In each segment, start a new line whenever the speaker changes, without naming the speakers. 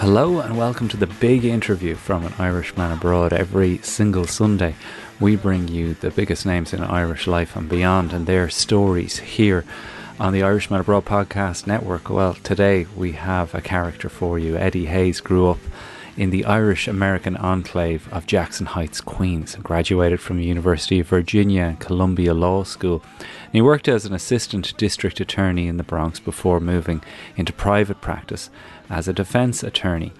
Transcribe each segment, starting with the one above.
Hello and welcome to the big interview from an Irishman abroad. Every single Sunday, we bring you the biggest names in Irish life and beyond and their stories here on the Irishman Abroad podcast network. Well, today we have a character for you. Eddie Hayes grew up in the Irish American enclave of Jackson Heights, Queens, and graduated from the University of Virginia and Columbia Law School. And he worked as an assistant district attorney in the Bronx before moving into private practice as a defense attorney.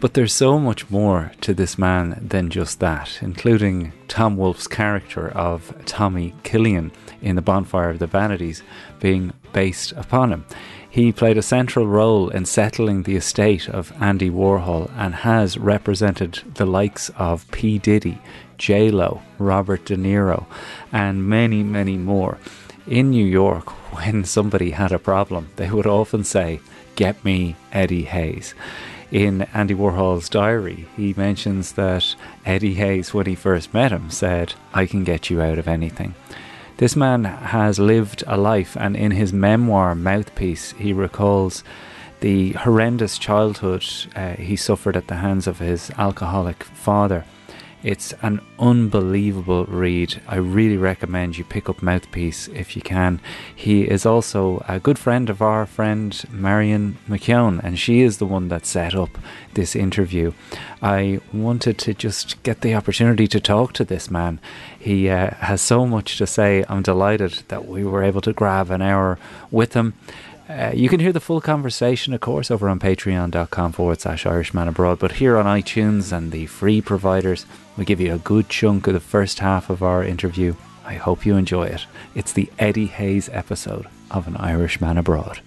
But there's so much more to this man than just that, including Tom Wolfe's character of Tommy Killian in The Bonfire of the Vanities being based upon him. He played a central role in settling the estate of Andy Warhol and has represented the likes of P. Diddy, J Lo, Robert De Niro, and many, many more. In New York, when somebody had a problem, they would often say, Get me Eddie Hayes. In Andy Warhol's diary, he mentions that Eddie Hayes, when he first met him, said, I can get you out of anything. This man has lived a life, and in his memoir, Mouthpiece, he recalls the horrendous childhood uh, he suffered at the hands of his alcoholic father. It's an unbelievable read. I really recommend you pick up Mouthpiece if you can. He is also a good friend of our friend Marion McKeown, and she is the one that set up this interview. I wanted to just get the opportunity to talk to this man. He uh, has so much to say. I'm delighted that we were able to grab an hour with him. Uh, you can hear the full conversation, of course, over on patreon.com forward slash Irishman Abroad. But here on iTunes and the free providers, we give you a good chunk of the first half of our interview. I hope you enjoy it. It's the Eddie Hayes episode of An Irishman Abroad.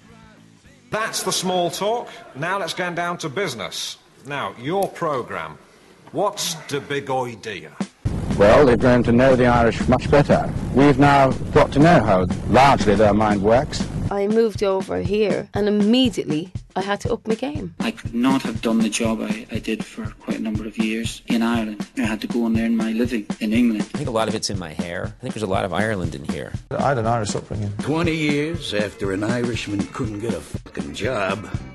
That's the small talk. Now let's get down to business. Now, your programme. What's the big idea?
Well, they've grown to know the Irish much better. We've now got to know how largely their mind works.
I moved over here and immediately I had to up my game.
I could not have done the job I, I did for quite a number of years in Ireland. I had to go and earn my living in England.
I think a lot of it's in my hair. I think there's a lot of Ireland in here.
I had an Irish upbringing.
20 years after an Irishman couldn't get a fucking job,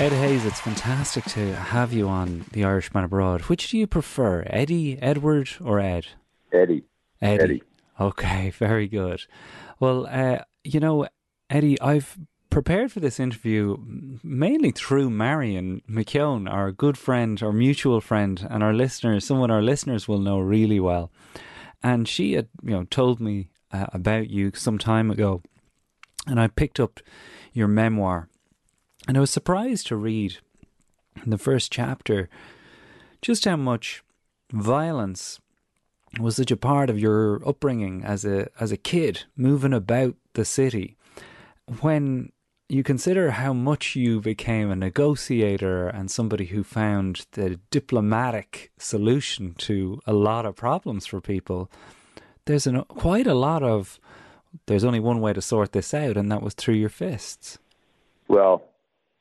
Ed Hayes, it's fantastic to have you on The Irishman Abroad. Which do you prefer, Eddie, Edward, or Ed?
Eddie.
Eddie.
Eddie.
Okay, very good. Well, uh, you know, Eddie, I've prepared for this interview mainly through Marion McKeown, our good friend, our mutual friend, and our listeners, someone our listeners will know really well. And she had, you know, told me uh, about you some time ago, and I picked up your memoir, and I was surprised to read in the first chapter just how much violence was such a part of your upbringing as a as a kid, moving about the city. When you consider how much you became a negotiator and somebody who found the diplomatic solution to a lot of problems for people, there's an, quite a lot of there's only one way to sort this out, and that was through your fists.
Well,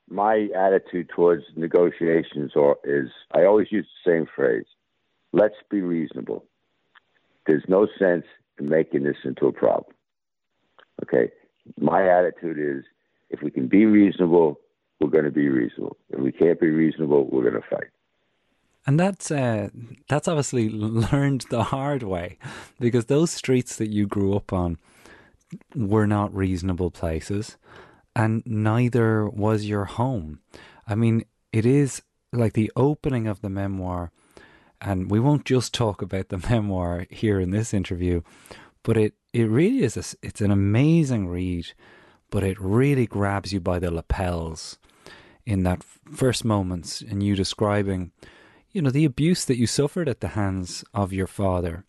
my attitude towards negotiations is I always use the same phrase: "Let's be reasonable." There's no sense in making this into a problem. Okay, my attitude is if we can be reasonable, we're going to be reasonable. If we can't be reasonable, we're going to fight.
And that's uh, that's obviously learned the hard way, because those streets that you grew up on were not reasonable places, and neither was your home. I mean, it is like the opening of the memoir, and we won't just talk about the memoir here in this interview, but it it really is a, it's an amazing read but it really grabs you by the lapels in that first moments and you describing you know the abuse that you suffered at the hands of your father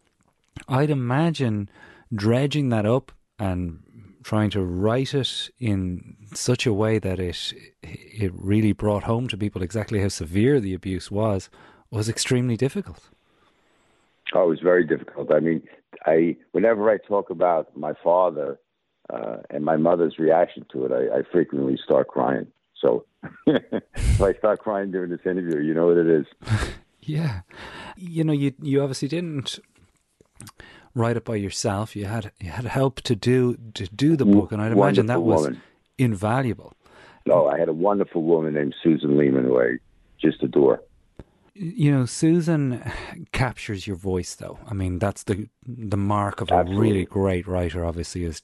i'd imagine dredging that up and trying to write it in such a way that it it really brought home to people exactly how severe the abuse was was extremely difficult.
Oh, it was very difficult. I mean, I whenever I talk about my father uh, and my mother's reaction to it, I, I frequently start crying. So if I start crying during this interview, you know what it is.
yeah, you know, you you obviously didn't write it by yourself. You had you had help to do to do the book, and I'd imagine that was woman. invaluable.
No, I had a wonderful woman named Susan Lehman who I just adore.
You know, Susan captures your voice, though. I mean, that's the the mark of
Absolutely.
a really great writer. Obviously, is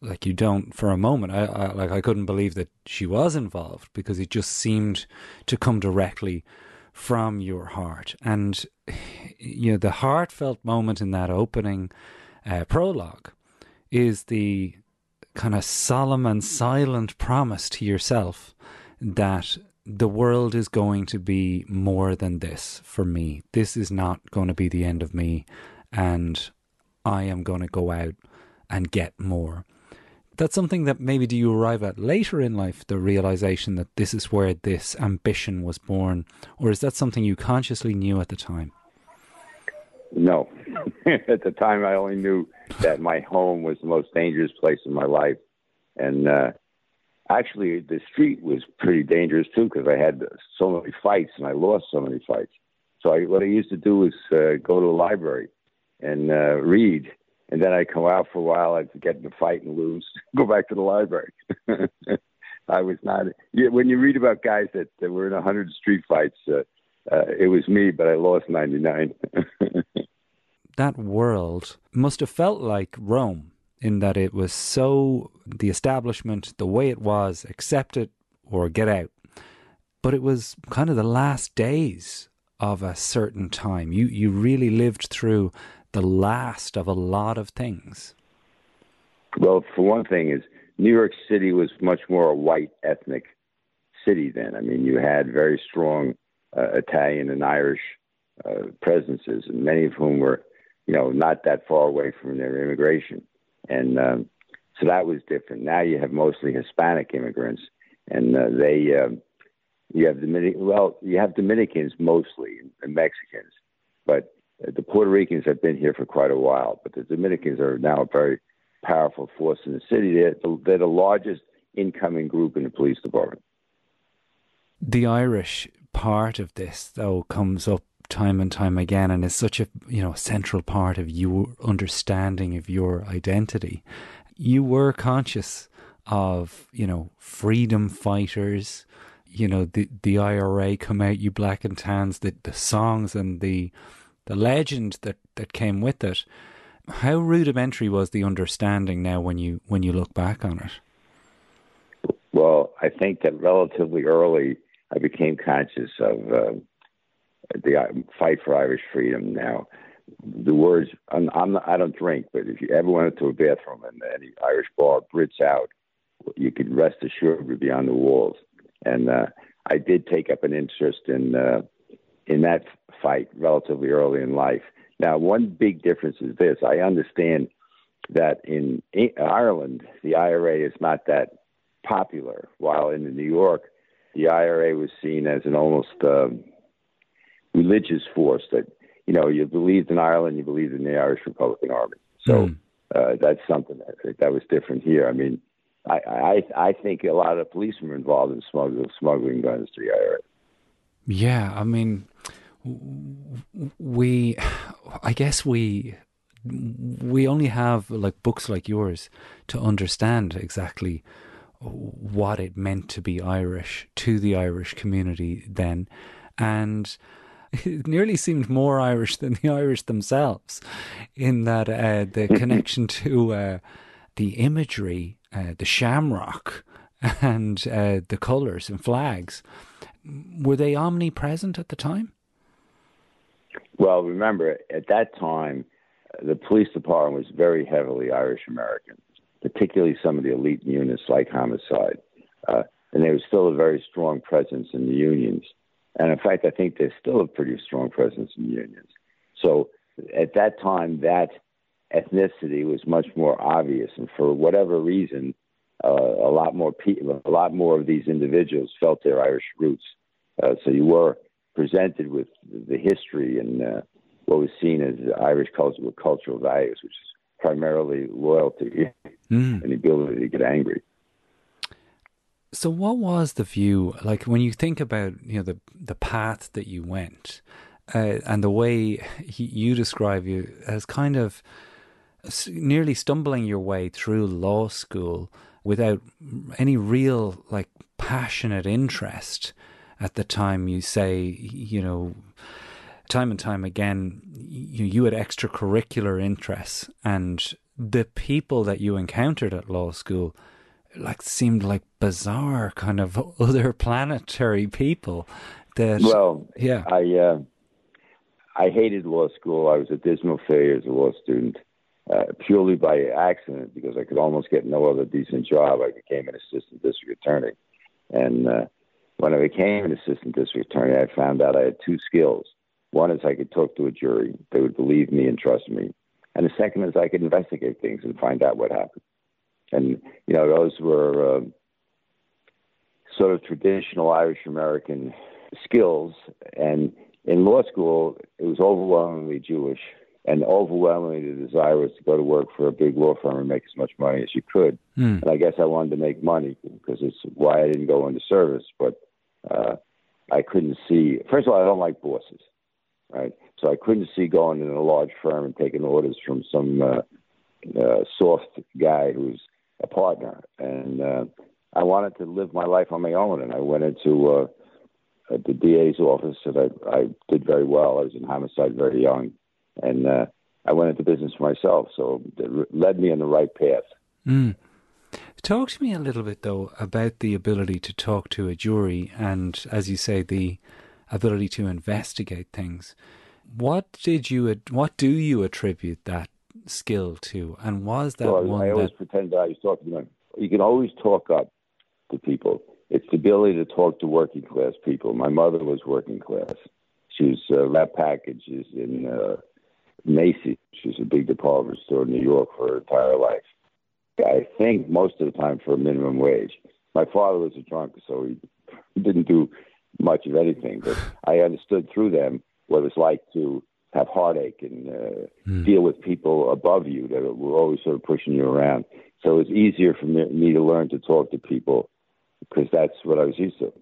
like you don't for a moment. I, I like I couldn't believe that she was involved because it just seemed to come directly from your heart. And you know, the heartfelt moment in that opening uh, prologue is the kind of solemn and silent promise to yourself that the world is going to be more than this for me. This is not going to be the end of me, and I am going to go out and get more. That's something that maybe do you arrive at later in life, the realization that this is where this ambition was born, or is that something you consciously knew at the time?
No. at the time, I only knew that my home was the most dangerous place in my life. And uh, actually, the street was pretty dangerous too because I had so many fights and I lost so many fights. So I, what I used to do was uh, go to the library and uh, read, and then I'd come out for a while. I'd get in a fight and lose, go back to the library. I was not. When you read about guys that, that were in a hundred street fights, uh, uh, it was me, but I lost ninety nine.
that world must have felt like Rome in that it was so the establishment, the way it was, accept it or get out. But it was kind of the last days of a certain time. You you really lived through the last of a lot of things.
Well, for one thing, is New York City was much more a white ethnic city then. I mean, you had very strong uh, Italian and Irish uh, presences, and many of whom were, you know, not that far away from their immigration, and um, so that was different. Now you have mostly Hispanic immigrants, and uh, they, uh, you have Dominic. Well, you have Dominicans mostly and Mexicans, but the Puerto Ricans have been here for quite a while. But the Dominicans are now a very powerful force in the city. They're the, they're the largest incoming group in the police department.
The Irish part of this, though, comes up time and time again and is such a you know central part of your understanding of your identity. You were conscious of you know freedom fighters, you know the the IRA come out, you black and tans, the the songs and the the legend that that came with it. How rudimentary was the understanding now when you when you look back on it?
Well, I think that relatively early I became conscious of uh, the fight for Irish freedom. Now, the words I'm, I'm I don't drink, but if you ever went into a bathroom and any Irish bar Brits out, you could rest assured we'd be on the walls. And uh, I did take up an interest in uh, in that fight relatively early in life. Now, one big difference is this: I understand that in Ireland, the IRA is not that popular, while in New York, the IRA was seen as an almost um, religious force that you know you believed in Ireland, you believed in the Irish Republican Army. So mm. uh, that's something that, that was different here. I mean, I, I I think a lot of police were involved in smuggling smuggling guns to the IRA.
Yeah, I mean, we, I guess we we only have like books like yours to understand exactly what it meant to be Irish to the Irish community then. And it nearly seemed more Irish than the Irish themselves, in that uh, the connection to uh, the imagery, uh, the shamrock, and uh, the colours and flags. Were they omnipresent at the time?
Well, remember, at that time, the police department was very heavily Irish American particularly some of the elite units like homicide. Uh, and there was still a very strong presence in the unions. And in fact, I think there's still a pretty strong presence in the unions. So at that time, that ethnicity was much more obvious. And for whatever reason, uh, a lot more people, a lot more of these individuals felt their Irish roots. Uh, so you were presented with the history and uh, what was seen as Irish culture, cultural values, which is primarily loyalty
Mm.
and the ability to get angry.
So, what was the view like when you think about you know the the path that you went, uh, and the way he, you describe you as kind of nearly stumbling your way through law school without any real like passionate interest at the time. You say you know time and time again you, you had extracurricular interests and the people that you encountered at law school like seemed like bizarre kind of other planetary people that
Well,
yeah
I uh, I hated law school. I was a dismal failure as a law student, uh, purely by accident because I could almost get no other decent job. I became an assistant district attorney, and uh, when I became an assistant district attorney, I found out I had two skills. One is I could talk to a jury; they would believe me and trust me, and the second is I could investigate things and find out what happened. And you know, those were. Uh, sort of traditional Irish American skills. And in law school, it was overwhelmingly Jewish, and overwhelmingly the desire was to go to work for a big law firm and make as much money as you could.
Hmm.
And I guess I wanted to make money because it's why I didn't go into service. But uh, I couldn't see. First of all, I don't like bosses, right? So I couldn't see going in a large firm and taking orders from some uh, uh, soft guy who's a partner. And uh, I wanted to live my life on my own, and I went into uh, the DA's office, and I, I did very well. I was in homicide very young, and uh, I went into business for myself. So it led me on the right path.
Mm. Talk to me a little bit though about the ability to talk to a jury and, as you say, the ability to investigate things. What did you? What do you attribute that skill to? And was that
so
one
I always
that?
pretend that I was talking to them. You can always talk up to people. It's the ability to talk to working class people. My mother was working class. She was uh, wrapped packages in uh, Macy's. She was a big department store in New York for her entire life. I think most of the time for a minimum wage. My father was a drunk, so he, didn't do much of anything. But I understood through them what it was like to have heartache and uh, deal with people above you that were always sort of pushing you around. So it was easier for me, me to learn to talk to people because that's what I was used to.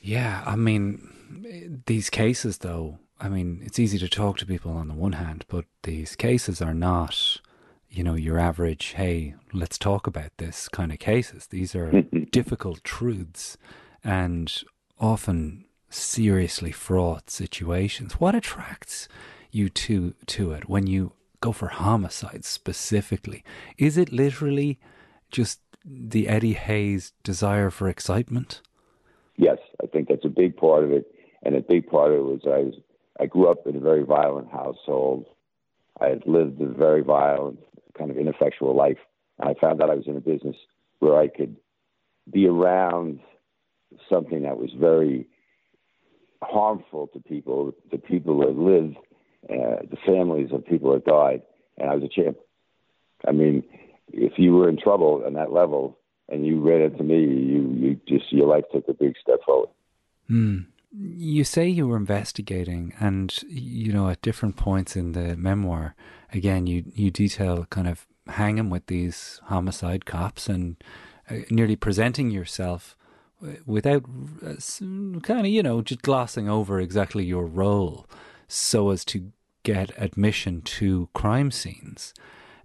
Yeah, I mean, these cases though. I mean, it's easy to talk to people on the one hand, but these cases are not, you know, your average. Hey, let's talk about this kind of cases. These are difficult truths, and often seriously fraught situations. What attracts you to to it when you go for homicides specifically? Is it literally just the Eddie Hayes desire for excitement?
Yes, I think that's a big part of it, and a big part of it was I was I grew up in a very violent household. I had lived a very violent, kind of ineffectual life. And I found out I was in a business where I could be around something that was very harmful to people, the people that lived, uh, the families of people that died, and I was a champ. I mean, if you were in trouble on that level and you ran into me, you you just your life took a big step forward.
Hmm. You say you were investigating, and you know, at different points in the memoir, again, you you detail kind of hanging with these homicide cops and uh, nearly presenting yourself without uh, kind of you know just glossing over exactly your role, so as to get admission to crime scenes.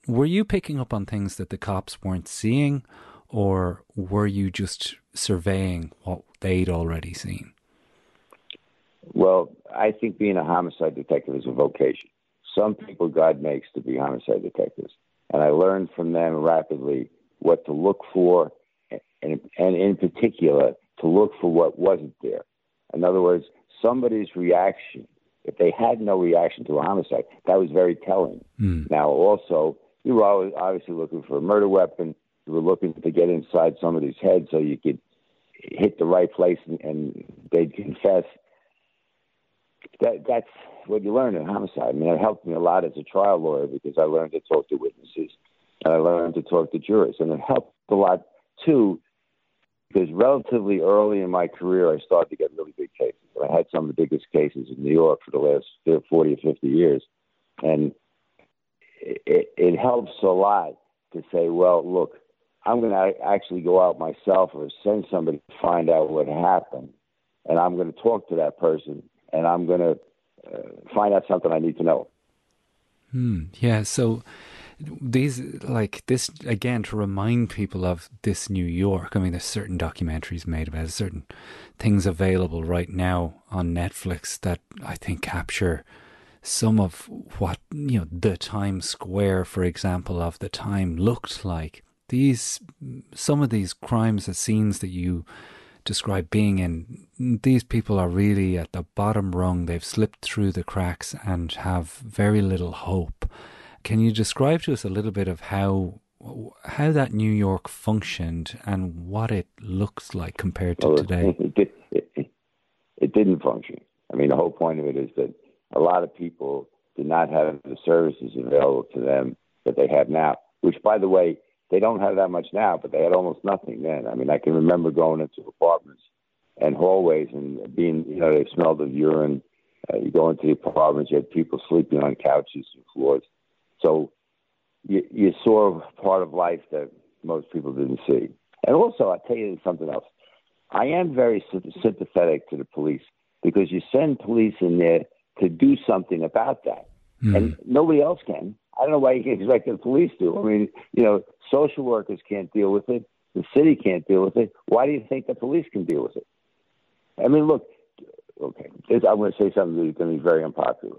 Were you picking up on things that the cops weren't seeing, or were you just surveying what they'd already seen?
Well, I think being a homicide detective is a vocation. Some people God makes to be homicide detectives, and I learned from them rapidly what to look for, and, and in particular, to look for what wasn't there. In other words, somebody's reaction. If they had no reaction to a homicide, that was very telling. Hmm. Now, also, you were always obviously looking for a murder weapon. You were looking to get inside somebody's head so you could hit the right place and, and they'd confess. That that's what you learn in homicide. I mean, it helped me a lot as a trial lawyer because I learned to talk to witnesses and I learned to talk to jurors, and it helped a lot too because relatively early in my career, I started to get really big cases. I had some of the biggest cases in New York for the last 40 or 50 years. And it, it helps a lot to say, well, look, I'm going to actually go out myself or send somebody to find out what happened. And I'm going to talk to that person and I'm going to uh, find out something I need to know.
Hmm. Yeah. So these like this again to remind people of this New York. I mean, there's certain documentaries made about it, certain things available right now on Netflix that I think capture some of what you know the Times Square, for example, of the time looked like. These some of these crimes and scenes that you describe being in, these people are really at the bottom rung. They've slipped through the cracks and have very little hope. Can you describe to us a little bit of how how that New York functioned and what it looks like compared to
well,
today?
It, it, it, it didn't function. I mean, the whole point of it is that a lot of people did not have the services available to them that they have now, which, by the way, they don't have that much now, but they had almost nothing then. I mean, I can remember going into apartments and hallways and being, you know, they smelled of urine. Uh, you go into the apartments, you had people sleeping on couches and floors. So you, you saw a part of life that most people didn't see. And also, I'll tell you something else. I am very sympathetic to the police because you send police in there to do something about that. Mm. And nobody else can. I don't know why you can't expect the police to. I mean, you know, social workers can't deal with it. The city can't deal with it. Why do you think the police can deal with it? I mean, look, okay, I'm going to say something that's going to be very unpopular.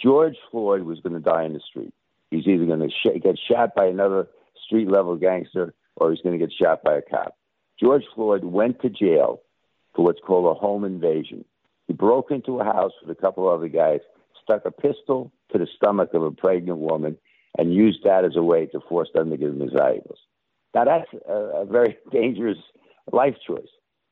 George Floyd was going to die in the street. He's either going to sh- get shot by another street level gangster or he's going to get shot by a cop. George Floyd went to jail for what's called a home invasion. He broke into a house with a couple other guys, stuck a pistol to the stomach of a pregnant woman, and used that as a way to force them to give him his valuables. Now, that's a, a very dangerous life choice.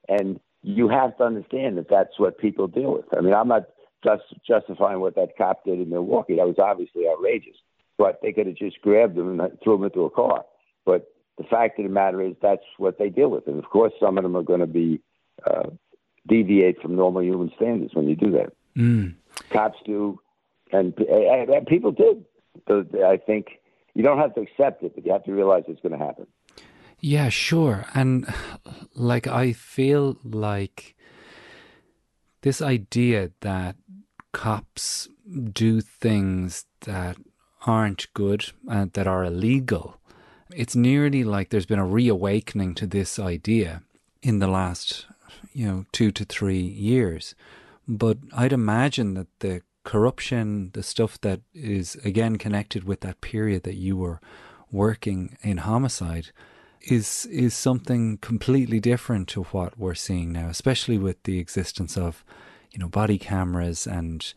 And you have to understand that that's what people deal with. I mean, I'm not just justifying what that cop did in Milwaukee. That was obviously outrageous. But they could have just grabbed him and threw him into a car. But the fact of the matter is that's what they deal with. And of course, some of them are going to be uh, deviate from normal human standards when you do that.
Mm.
Cops do, and, and people do. I think you don't have to accept it, but you have to realize it's going to happen.
Yeah, sure. And like, I feel like this idea that cops do things that aren't good and that are illegal, it's nearly like there's been a reawakening to this idea in the last you know, two to three years. But I'd imagine that the corruption, the stuff that is again connected with that period that you were working in homicide, is is something completely different to what we're seeing now, especially with the existence of, you know, body cameras and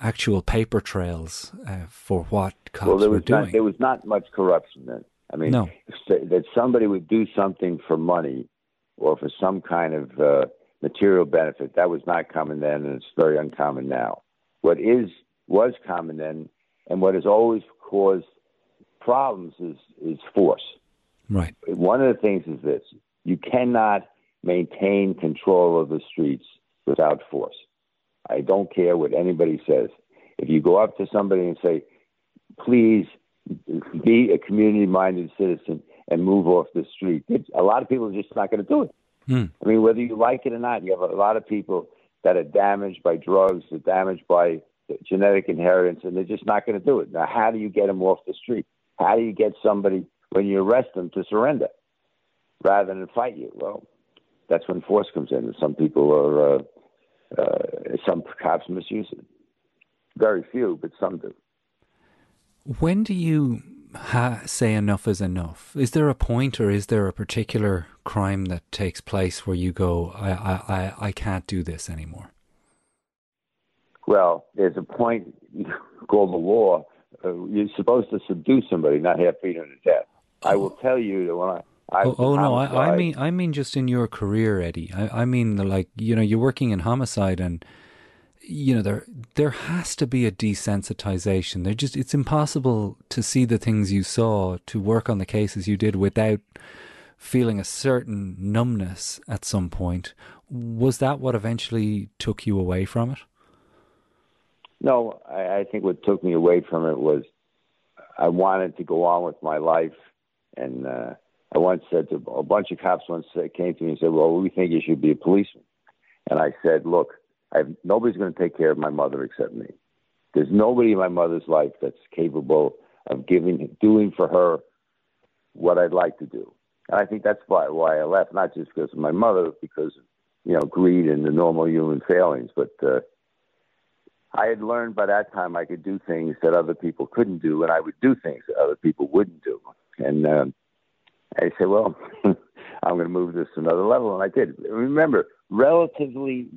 actual paper trails uh, for what cops
well, there was
were doing.
Not, there was not much corruption then. I mean,
no.
that somebody would do something for money or for some kind of uh, material benefit. That was not common then, and it's very uncommon now. What is was common then, and what has always caused problems is is force.
Right.
One of the things is this: you cannot maintain control of the streets without force. I don't care what anybody says. If you go up to somebody and say, "Please be a community-minded citizen," and move off the street. It's, a lot of people are just not going to do it.
Mm.
I mean, whether you like it or not, you have a lot of people that are damaged by drugs, are damaged by genetic inheritance, and they're just not going to do it. Now, how do you get them off the street? How do you get somebody, when you arrest them, to surrender rather than fight you? Well, that's when force comes in. And some people are, uh, uh, some cops misuse it. Very few, but some do.
When do you ha- say enough is enough? Is there a point, or is there a particular crime that takes place where you go, I, I, I, I can't do this anymore?
Well, there's a point called the law. Uh, you're supposed to subdue somebody, not have them to death. I will tell you that when I I
oh, oh no, I, I, mean, I mean, just in your career, Eddie. I, I mean, like you know, you're working in homicide, and you know there there has to be a desensitization there just it's impossible to see the things you saw to work on the cases you did without feeling a certain numbness at some point. Was that what eventually took you away from it?
No, I, I think what took me away from it was I wanted to go on with my life, and uh, I once said to a bunch of cops once came to me and said, "Well, we think you should be a policeman," and I said, "Look, I've, nobody's going to take care of my mother except me. There's nobody in my mother's life that's capable of giving, doing for her what I'd like to do." And I think that's why why I left, not just because of my mother, because of, you know greed and the normal human failings, but uh, I had learned by that time I could do things that other people couldn't do, and I would do things that other people wouldn't do. And um, I said, well, I'm going to move this to another level, and I did. Remember, relatively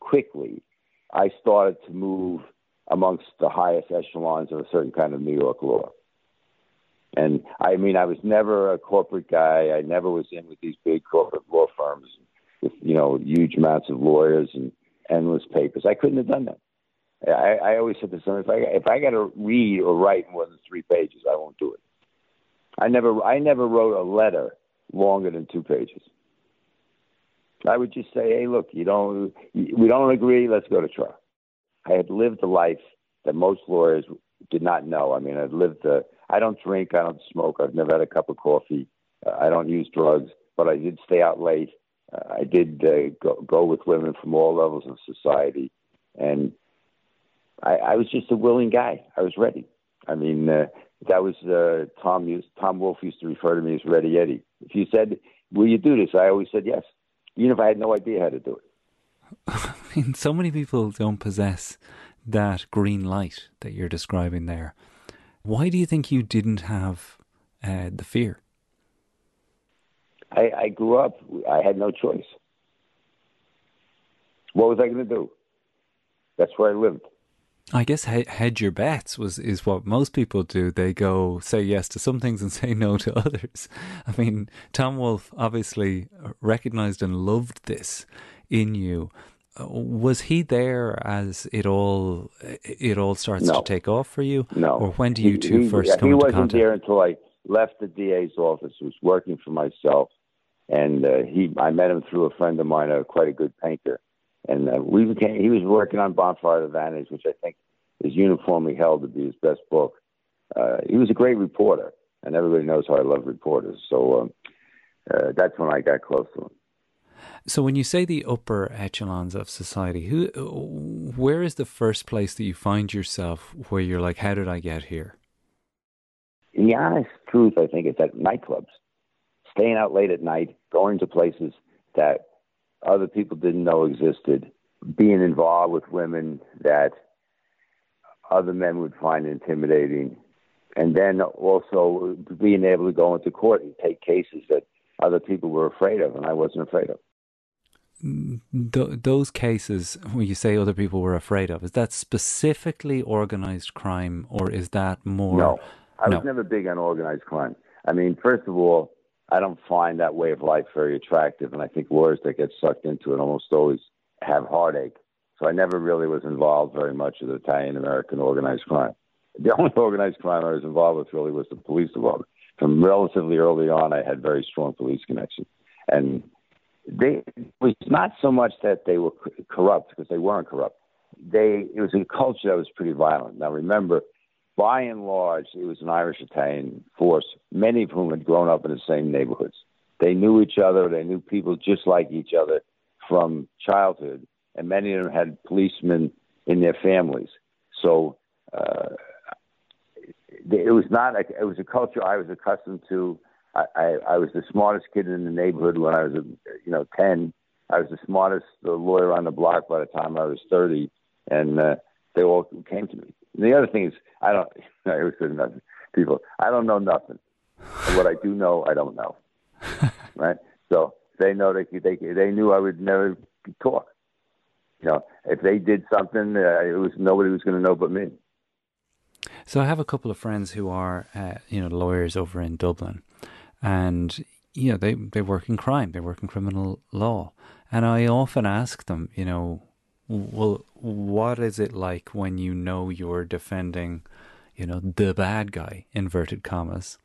quickly, I started to move amongst the highest echelons of a certain kind of New York law. And I mean, I was never a corporate guy. I never was in with these big corporate law firms with, you know, huge amounts of lawyers and endless papers. I couldn't have done that. I, I always said to someone, if I if I got to read or write more than three pages, I won't do it. I never I never wrote a letter longer than two pages. I would just say, hey, look, you don't we don't agree. Let's go to trial. I had lived a life that most lawyers did not know. I mean, I'd lived. Uh, I don't drink. I don't smoke. I've never had a cup of coffee. Uh, I don't use drugs, but I did stay out late. Uh, I did uh, go, go with women from all levels of society, and I, I was just a willing guy. I was ready. I mean, uh, that was uh, Tom. Used, Tom Wolfe used to refer to me as Ready Eddie. If you said, "Will you do this?" I always said yes, even if I had no idea how to do it.
I mean, so many people don't possess that green light that you're describing there. Why do you think you didn't have uh, the fear?
I, I grew up. I had no choice. What was I going to do? That's where I lived.
I guess hedge your bets was is what most people do. They go say yes to some things and say no to others. I mean, Tom Wolfe obviously recognized and loved this in you. Uh, was he there as it all it all starts
no.
to take off for you?
No.
Or when do you two
he,
first come
he
into
wasn't
contact?
there until I left the DA's office. Was working for myself, and uh, he I met him through a friend of mine, a quite a good painter and uh, we became. He was working on Bonfire of the Vanities, which I think is uniformly held to be his best book. Uh, he was a great reporter, and everybody knows how I love reporters. So um, uh, that's when I got close to him.
So when you say the upper echelons of society, who, where is the first place that you find yourself where you're like, how did I get here?
In the honest truth, I think is at nightclubs, staying out late at night, going to places that other people didn't know existed, being involved with women that other men would find intimidating, and then also being able to go into court and take cases that other people were afraid of, and I wasn't afraid of.
Mm, th- those cases when you say other people were afraid of, is that specifically organized crime, or is that more?
No, I
no.
was never big on organized crime. I mean, first of all, I don't find that way of life very attractive, and I think lawyers that get sucked into it almost always have heartache. So I never really was involved very much with Italian American organized crime. The only organized crime I was involved with really was the police department. From relatively early on, I had very strong police connections, and they it was not so much that they were corrupt because they weren't corrupt. They it was a culture that was pretty violent. Now remember, by and large, it was an Irish Italian force, many of whom had grown up in the same neighborhoods. They knew each other, they knew people just like each other from childhood, and many of them had policemen in their families. So uh, it was not a, it was a culture I was accustomed to. I, I, I was the smartest kid in the neighborhood when I was, you know, ten. I was the smartest lawyer on the block by the time I was thirty, and uh, they all came to me. And the other thing is, I don't. I always say nothing. People, I don't know nothing. what I do know, I don't know. right? So they know they they they knew I would never talk. You know, if they did something, uh, it was nobody was going to know but me.
So I have a couple of friends who are, uh, you know, lawyers over in Dublin, and you know they they work in crime, they work in criminal law, and I often ask them, you know, well, what is it like when you know you're defending, you know, the bad guy, inverted commas?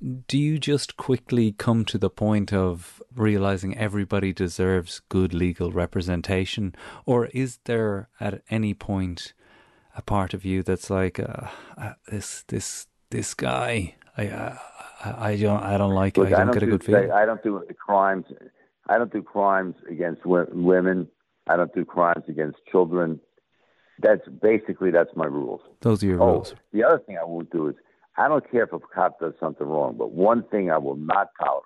do you just quickly come to the point of realizing everybody deserves good legal representation, or is there at any point a part of you that's like uh, uh, this this this guy? I, uh, I don't I don't like
Look,
it. I don't,
I
get a
do,
good feeling.
I don't do crimes. I don't do crimes against women. I don't do crimes against children. That's basically that's my rules.
Those are your
Oh,
rules.
the other thing I won't do is I don't care if a cop does something wrong, but one thing I will not tolerate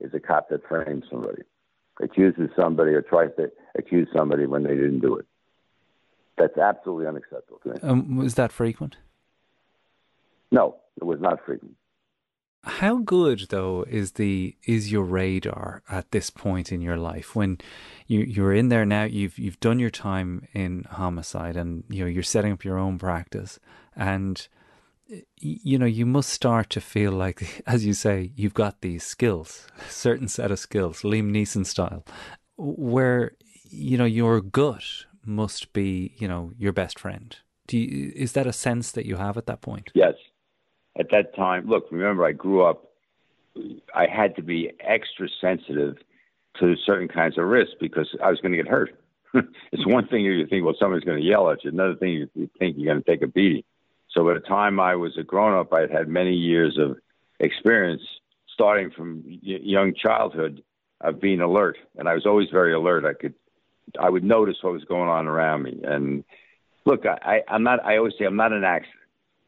is a cop that frames somebody, accuses somebody, or tries to accuse somebody when they didn't do it. That's absolutely unacceptable to me.
Um, was that frequent?
No, it was not frequent.
How good though is the is your radar at this point in your life? When you you're in there now you've you've done your time in homicide and you know you're setting up your own practice and you know you must start to feel like as you say you've got these skills certain set of skills Liam Neeson style where you know your gut must be you know your best friend. Do you, is that a sense that you have at that point?
Yes. At that time, look, remember, I grew up, I had to be extra sensitive to certain kinds of risks because I was going to get hurt. it's one thing you think, well, somebody's going to yell at you. Another thing you think you're going to take a beating. So by the time I was a grown up, I had had many years of experience, starting from young childhood, of being alert. And I was always very alert. I could, I would notice what was going on around me. And look, I, I, I'm not. I always say I'm not an accident.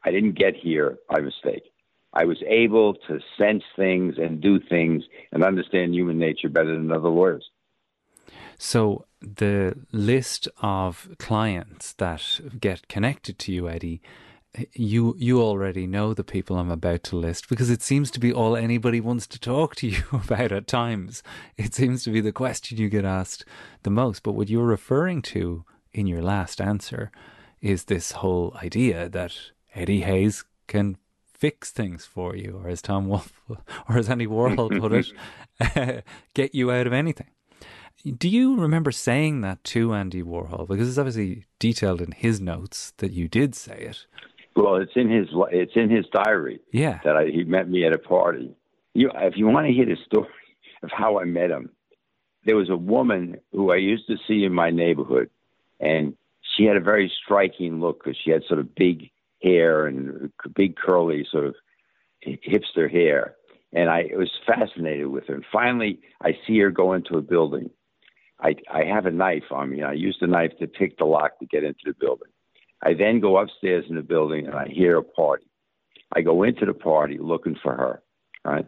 I didn't get here by mistake. I was able to sense things and do things and understand human nature better than other lawyers.
So the list of clients that get connected to you, Eddie, you you already know the people I'm about to list because it seems to be all anybody wants to talk to you about at times. It seems to be the question you get asked the most. But what you're referring to in your last answer is this whole idea that Eddie Hayes can fix things for you, or as Tom Wolfe or as Andy Warhol put it, get you out of anything. Do you remember saying that to Andy Warhol? Because it's obviously detailed in his notes that you did say it.
Well, it's in his it's in his diary.
Yeah.
that I, he met me at a party. You, if you want to hear the story of how I met him, there was a woman who I used to see in my neighborhood, and she had a very striking look because she had sort of big hair and big curly sort of hipster hair, and I was fascinated with her. And finally, I see her go into a building. I, I have a knife on me. I use the knife to pick the lock to get into the building. I then go upstairs in the building and I hear a party. I go into the party looking for her. Right.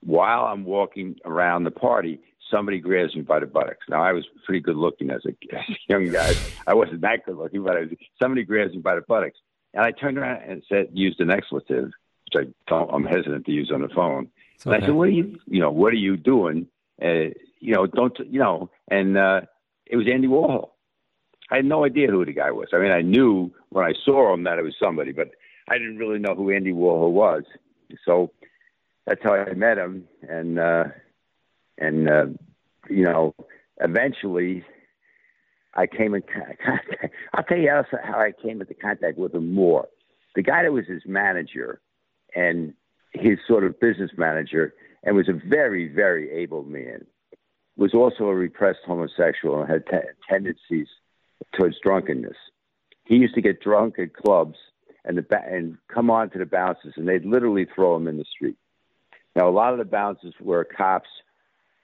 While I'm walking around the party, somebody grabs me by the buttocks. Now I was pretty good looking as a, as a young guy. I wasn't that good looking, but I was, somebody grabs me by the buttocks, and I turned around and said, used an expletive, which I don't, I'm hesitant to use on the phone. And I said, "What are you, you know, what are you doing? Uh, you know, don't, you know?" And uh, it was Andy Warhol. I had no idea who the guy was. I mean, I knew when I saw him that it was somebody, but I didn't really know who Andy Warhol was. So that's how I met him, and uh, and uh, you know, eventually I came in contact. I'll tell you also how I came into contact with him more. The guy that was his manager and his sort of business manager, and was a very, very able man, was also a repressed homosexual and had te- tendencies towards drunkenness. He used to get drunk at clubs and the ba- and come on to the bouncers, and they'd literally throw him in the street. Now, a lot of the bouncers were cops,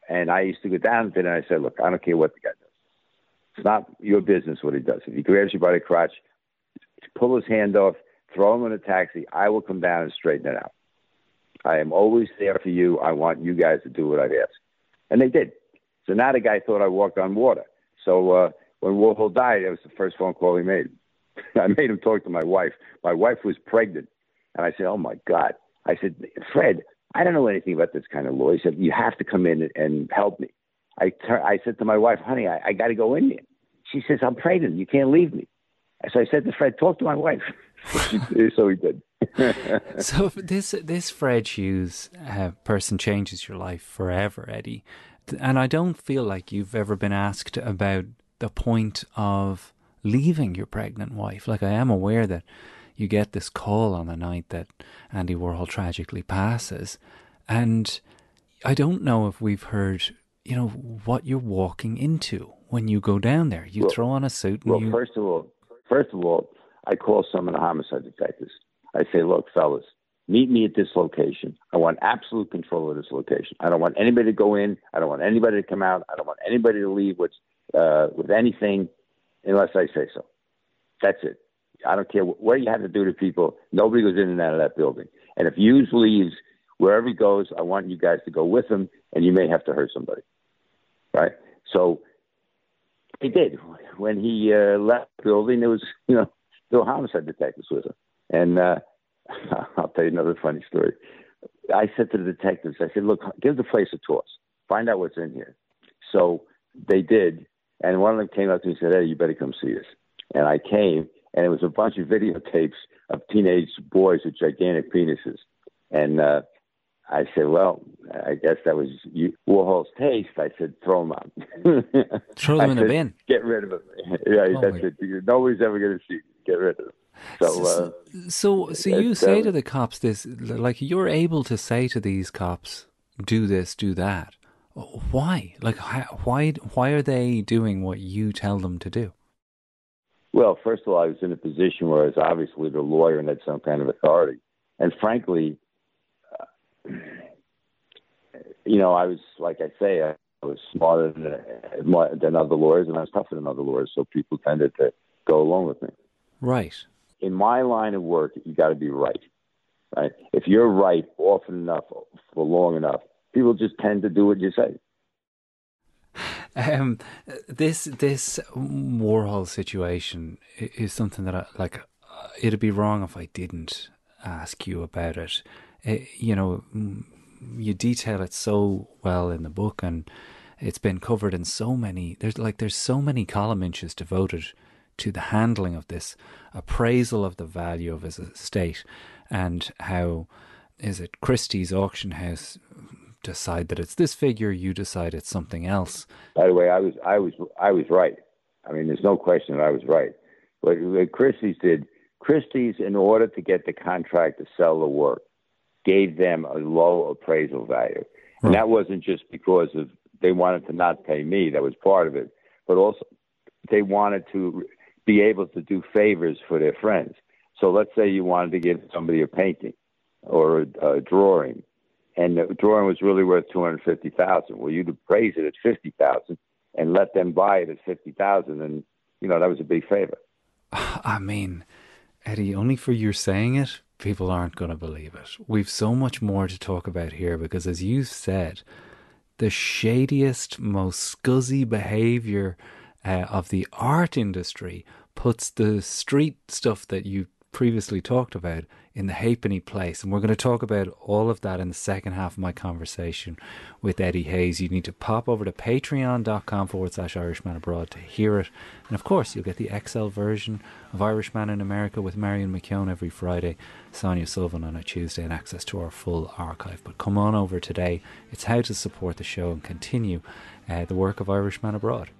and I used to go down to and I said, "Look, I don't care what the guy. It's not your business what he does. If he grabs you by the crotch, pull his hand off, throw him in a taxi. I will come down and straighten it out. I am always there for you. I want you guys to do what I ask." And they did. So now the guy thought I walked on water. So uh, when Warhol died, that was the first phone call he made. I made him talk to my wife. My wife was pregnant. And I said, Oh my God. I said, Fred, I don't know anything about this kind of law. He said, You have to come in and help me. I, tur- I said to my wife, Honey, I, I got to go in. She says, I'm pregnant. You can't leave me. So I said to Fred, Talk to my wife. so he did.
so this this Fred Hughes uh, person changes your life forever, Eddie. And I don't feel like you've ever been asked about the point of leaving your pregnant wife. Like I am aware that you get this call on the night that Andy Warhol tragically passes, and I don't know if we've heard, you know, what you're walking into when you go down there. You
Well-
throw on a suit
Well,
you.
first of all, first of all, I call some of the homicide detectives. I say, look, fellas, meet me at this location. I want absolute control of this location. I don't want anybody to go in. I don't want anybody to come out. I don't want anybody to leave with uh, with anything unless I say so. That's it. I don't care wh- what you have to do to people. Nobody goes in and out of that building. And if Hughes leaves, wherever he goes, I want you guys to go with him, and you may have to hurt somebody. Right? So he did. When he uh, left the building, there was, you know, were homicide detectives with him. And uh, I'll tell you another funny story. I said to the detectives, I said, look, give the place a toss. Find out what's in here. So they did. And one of them came up to me and said, hey, you better come see us. And I came, and it was a bunch of videotapes of teenage boys with gigantic penises. And uh, I said, well, I guess that was Warhol's taste. I said, throw them out.
Throw them in the
said,
bin.
Get rid of them. yeah,
Oh,
that's
my-
it. Nobody's ever going to see. Get rid of them. So, uh,
So, so you
it's,
say
uh,
to the cops this, like you're able to say to these cops, "Do this, do that." Why? Like, why? Why are they doing what you tell them to do?
Well, first of all, I was in a position where I was obviously the lawyer and had some kind of authority. And frankly, uh, you know, I was, like I say, I was smarter than, than other lawyers and I was tougher than other lawyers. So people tended to go along with me.
Right.
In my line of work, you got to be right. Right. If you're right often enough for long enough, people just tend to do what you say.
Um, this this Warhol situation is something that I like. uh, It'd be wrong if I didn't ask you about it. Eh, you know, you detail it so well in the book, and it's been covered in so many. There's like there's so many column inches devoted to the handling of this appraisal of the value of his estate, and how is it Christie's auction house decide that it's this figure, you decide it's something else.
By the way, I was I was I was right. I mean, there's no question that I was right. What, what Christie's did, Christie's, in order to get the contract to sell the work, gave them a low appraisal value, and that wasn't just because of they wanted to not pay me. That was part of it, but also they wanted to be able to do favors for their friends. So let's say you wanted to give somebody a painting or a, a drawing, and the drawing was really worth two hundred fifty thousand. Well, you'd appraise it at fifty thousand and let them buy it at fifty thousand, and you know that was a big favor.
I mean, Eddie, only for you saying it, people aren't going to believe it. We've so much more to talk about here because, as you've said, the shadiest, most scuzzy behavior uh, of the art industry puts the street stuff that you previously talked about in the halfpenny place. And we're going to talk about all of that in the second half of my conversation with Eddie Hayes. You need to pop over to patreon.com forward slash Irishman Abroad to hear it. And of course, you'll get the XL version of Irishman in America with Marion McKeown every Friday, Sonia Sullivan on a Tuesday, and access to our full archive. But come on over today. It's how to support the show and continue uh, the work of Irishman Abroad.